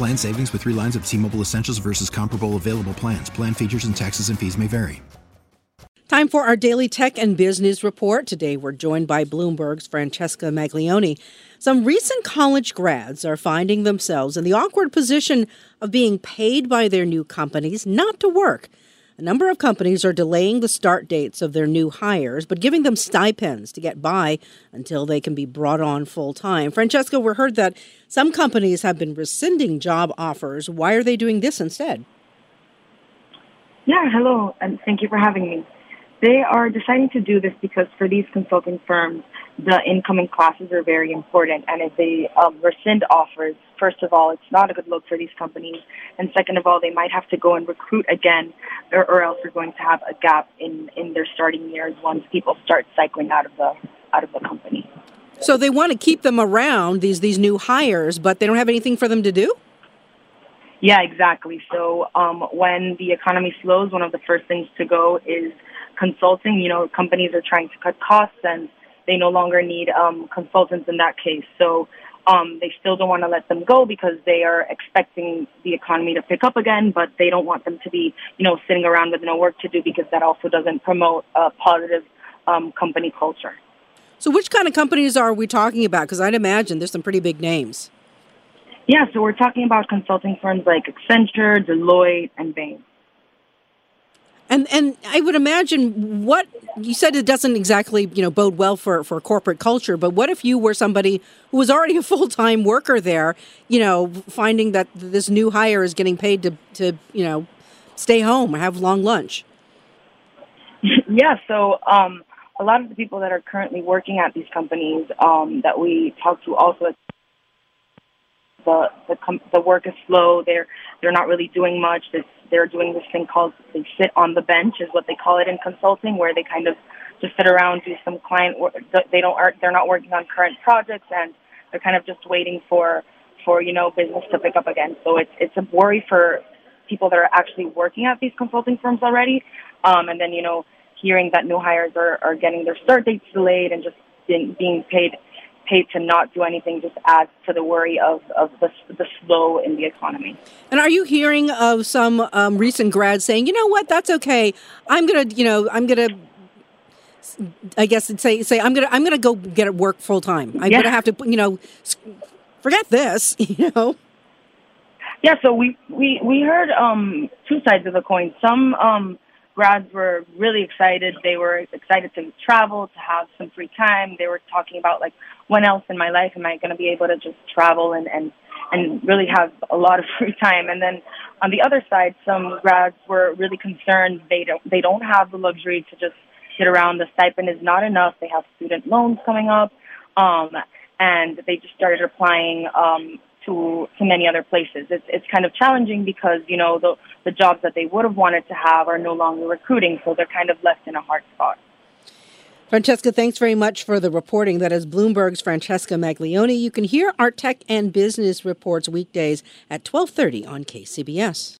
Plan savings with three lines of T Mobile Essentials versus comparable available plans. Plan features and taxes and fees may vary. Time for our daily tech and business report. Today we're joined by Bloomberg's Francesca Maglione. Some recent college grads are finding themselves in the awkward position of being paid by their new companies not to work. A number of companies are delaying the start dates of their new hires, but giving them stipends to get by until they can be brought on full time. Francesca, we heard that some companies have been rescinding job offers. Why are they doing this instead? Yeah, hello, and thank you for having me. They are deciding to do this because for these consulting firms, the incoming classes are very important. And if they um, rescind offers, first of all, it's not a good look for these companies. And second of all, they might have to go and recruit again, or, or else they're going to have a gap in, in their starting years once people start cycling out of the out of the company. So they want to keep them around these these new hires, but they don't have anything for them to do. Yeah, exactly. So um, when the economy slows, one of the first things to go is consulting. You know, companies are trying to cut costs and they no longer need um, consultants in that case. So um, they still don't want to let them go because they are expecting the economy to pick up again, but they don't want them to be, you know, sitting around with no work to do because that also doesn't promote a positive um, company culture. So, which kind of companies are we talking about? Because I'd imagine there's some pretty big names. Yeah, so we're talking about consulting firms like Accenture, Deloitte, and Bain. And and I would imagine what you said it doesn't exactly you know bode well for for corporate culture. But what if you were somebody who was already a full time worker there, you know, finding that this new hire is getting paid to to you know stay home or have long lunch? Yeah. So um, a lot of the people that are currently working at these companies um, that we talk to also the the, com- the work is slow. They're they're not really doing much. It's, they're doing this thing called they sit on the bench is what they call it in consulting, where they kind of just sit around do some client work. They don't are they're not working on current projects and they're kind of just waiting for for you know business to pick up again. So it's it's a worry for people that are actually working at these consulting firms already, um, and then you know hearing that new hires are, are getting their start dates delayed and just being, being paid paid to not do anything just adds to the worry of, of the, the slow in the economy. And are you hearing of some um, recent grads saying, you know what, that's okay. I'm going to, you know, I'm going to I guess say say I'm gonna I'm gonna go get at work full time. I'm yeah. gonna have to you know forget this you know. Yeah, so we we we heard um two sides of the coin. Some um grads were really excited. They were excited to travel, to have some free time. They were talking about like when else in my life am I going to be able to just travel and and and really have a lot of free time. And then on the other side, some grads were really concerned they don't they don't have the luxury to just sit around. The stipend is not enough. They have student loans coming up, um, and they just started applying um, to to many other places. It's it's kind of challenging because you know the the jobs that they would have wanted to have are no longer recruiting, so they're kind of left in a hard spot. Francesca, thanks very much for the reporting. That is Bloomberg's Francesca Maglione. You can hear our tech and business reports weekdays at 12:30 on KCBS.